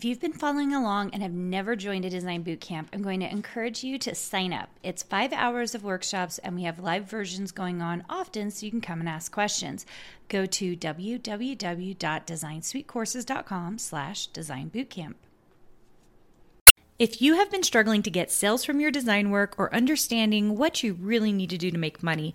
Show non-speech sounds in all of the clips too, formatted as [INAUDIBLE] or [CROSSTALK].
If you've been following along and have never joined a design boot camp, I'm going to encourage you to sign up. It's five hours of workshops, and we have live versions going on often so you can come and ask questions. Go to www.designsuitecourses.com slash design bootcamp. If you have been struggling to get sales from your design work or understanding what you really need to do to make money,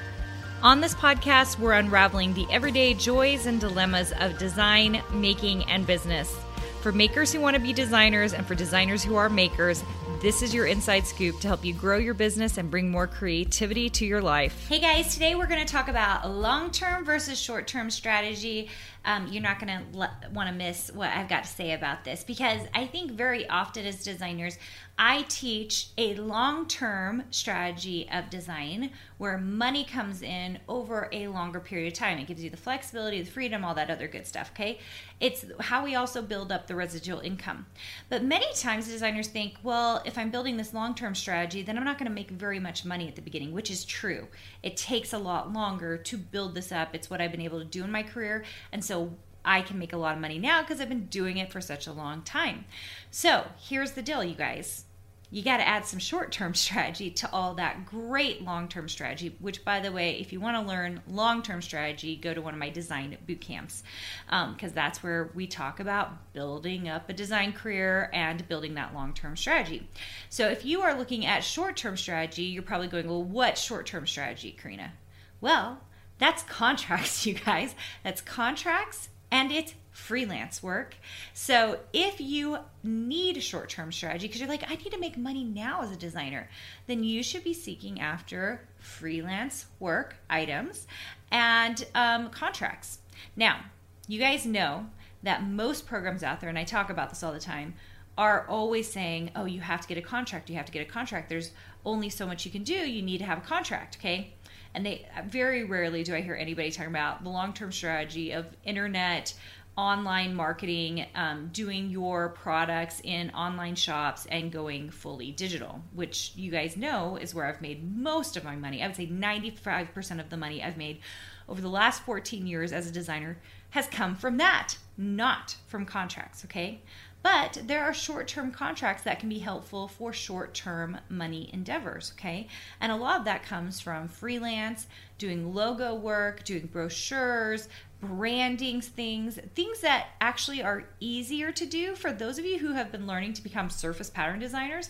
On this podcast, we're unraveling the everyday joys and dilemmas of design, making, and business. For makers who want to be designers and for designers who are makers, this is your inside scoop to help you grow your business and bring more creativity to your life. Hey guys, today we're going to talk about long term versus short term strategy. Um, you're not going to le- want to miss what I've got to say about this because I think very often as designers, I teach a long term strategy of design where money comes in over a longer period of time. It gives you the flexibility, the freedom, all that other good stuff, okay? It's how we also build up the residual income. But many times designers think, well, if I'm building this long term strategy, then I'm not to make very much money at the beginning, which is true. It takes a lot longer to build this up. It's what I've been able to do in my career. And so I can make a lot of money now because I've been doing it for such a long time. So here's the deal, you guys. You got to add some short term [LAUGHS] strategy to all that great long term strategy, which, by the way, if you want to learn long term strategy, go to one of my design boot camps because um, that's where we talk about building up a design career and building that long term strategy. So, if you are looking at short term strategy, you're probably going, Well, what short term strategy, Karina? Well, that's contracts, [LAUGHS] you guys. That's contracts and it's freelance work. So if you need a short term strategy because you're like, I need to make money now as a designer, then you should be seeking after freelance work items and um, contracts. Now, you guys know that most programs out there, and I talk about this all the time, are always saying, oh, you have to get a contract, you have to get a contract. There's only so much you can do, you need to have a contract, okay? and they very rarely do I hear anybody talking about the long term strategy of internet online marketing, um, doing your products in online shops, and going fully digital, which you guys know is where I've made most of my money. I would say 95% of the money I've made over the last 14 years as a designer has come from that, not from contracts, okay? But there are short term contracts that can be helpful for short term money endeavors, okay? And a lot of that comes from freelance, doing logo work, doing brochures, branding things, things that actually are easier to do for those of you who have been learning to become surface pattern designers.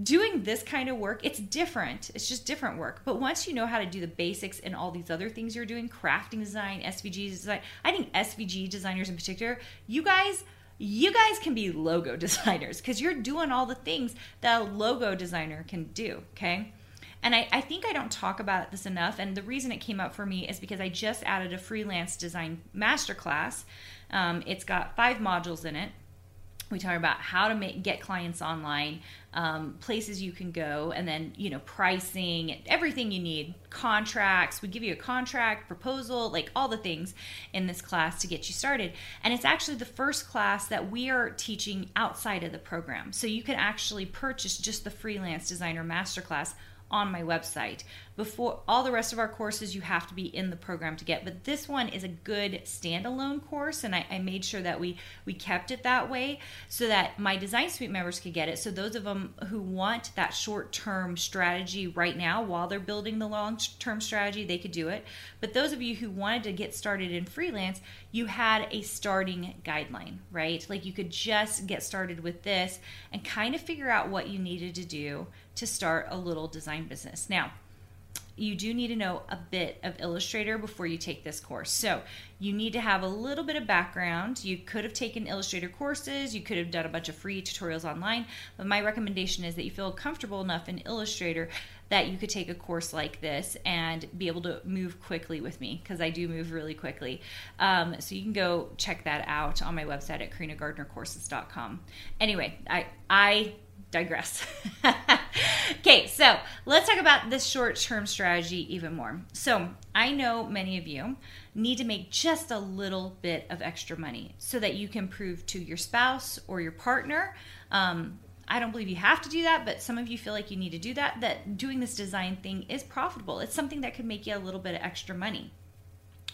Doing this kind of work, it's different. It's just different work. But once you know how to do the basics and all these other things you're doing, crafting design, SVG design, I think SVG designers in particular, you guys you guys can be logo [LAUGHS] designers because you're doing all the things that a logo designer can do, okay? And I, I, think I don't talk about this enough. And the reason it came up for me is because I just added a freelance design masterclass. Um, it's got five modules in it we talk about how to make get clients online um, places you can go and then you know pricing everything you need contracts we give you a contract proposal like all the things in this class to get you started and it's actually the first class that we are teaching outside of the program so you can actually purchase just the freelance designer masterclass on my website. Before all the rest of our courses, you have to be in the program to get, but this one is a good standalone course, and I, I made sure that we we kept it that way so that my Design Suite members could get it. So those of them who want that short term strategy right now while they're building the long term strategy, they could do it. But those of you who wanted to get started in freelance, you had a starting guideline, right? Like you could just get started with this and kind of figure out what you needed to do to start a little design business. Now, you do need to know a bit of Illustrator before you take this course. So, you need to have a little bit of background. You could have taken Illustrator courses, you could have done a bunch of free tutorials online, but my recommendation is that you feel comfortable enough in Illustrator that you could take a course like this and be able to move quickly with me because I do move really quickly. Um, so you can go check that out on my website at karinagardnercourses.com. Anyway, I I digress. [LAUGHS] okay, so let's talk about this short term strategy even more. So, I know many of you need to make just a little bit of extra money so that you can prove to your spouse or your partner. Um, I don't believe you have to do that, but some of you feel like you need to do that, that doing this design thing is profitable. It's something that could make you a little bit of extra money.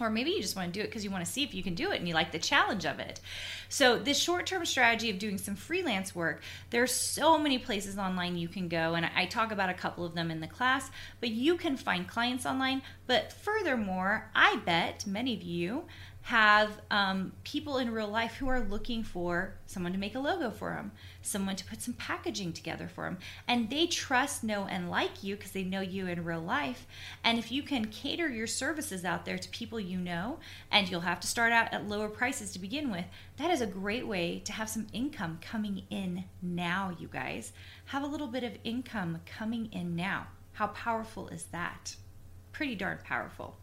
Or maybe you just want to do it because you want to see if you can do it and you like the challenge of it. So, this short term strategy of doing some freelance work, there's so many places online you can go, and I talk about a couple of them in the class, but you can find clients online. But furthermore, I bet many of you have um, people in real life who are looking for someone to make a logo for them, someone to put some packaging together for them. And they trust, know, and like you because they know you in real life. And if you can cater your services out there to people you know, and you'll have to start out at lower prices to begin with, that is a great way to have some income coming in now, you guys. Have a little bit of income coming in now. How powerful is that? Pretty darn powerful.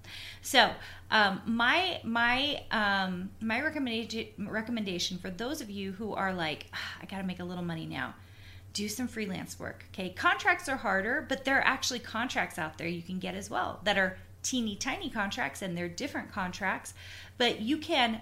So um, my my um, my recommendation recommendation for those of you who are like, ah, I got to make a little money now. Do some freelance work. Okay, contracts are harder, but there are actually contracts out there you can get as well that are teeny tiny contracts and they're different contracts, but you can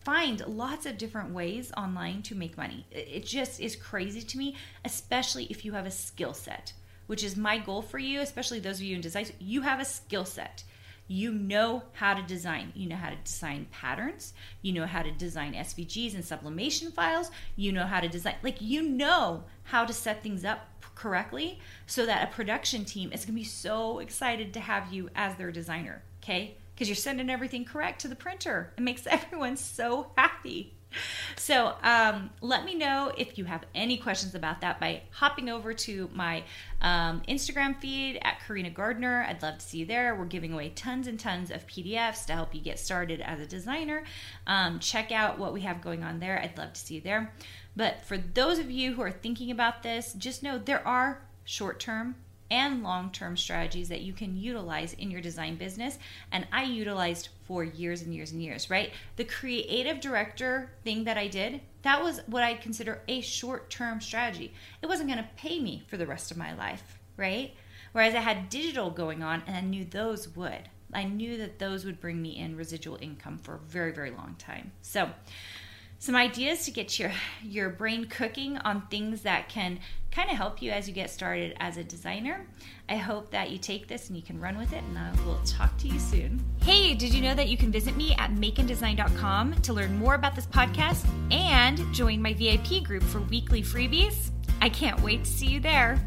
find lots of different ways online to make money. It just is crazy to me, especially if you have a skill set which is my goal for you, especially those of you in design. You have a skill set. You know how to design. You know how to design patterns. You know how to design SVGs and sublimation files. You know how to design, like, you know how to set things up correctly so that a production team is going to be so excited to have you as their designer, okay? Because you're sending everything correct to the printer. It makes [LAUGHS] everyone so happy so um, let me know if you have any questions about that by hopping over to my um, Instagram feed at Karina Gardner. I'd love to see you there. We're giving away tons and tons of PDFs to help you get started as a designer. Um, check out what we have going on there. I'd love to see you there. But for those of you who are thinking about this, just know there are short term and long term strategies that you can utilize in your design business. And I utilized for years and years and years, right? The creative director thing that I did, that was what I consider a short term strategy. It wasn't going to pay me for the rest of my life, right? Whereas I had digital going on and I knew those would. I knew that those would bring me in residual income for a very, very long time. So, some ideas to get your your brain cooking on things that can kind of help you as you get started as a designer. I hope that you take this and you can run with it, and I will talk to you soon. Hey, did you know that you can visit me at makeanddesign.com to learn more about this podcast and join my VIP group for weekly freebies? I can't wait to see you there.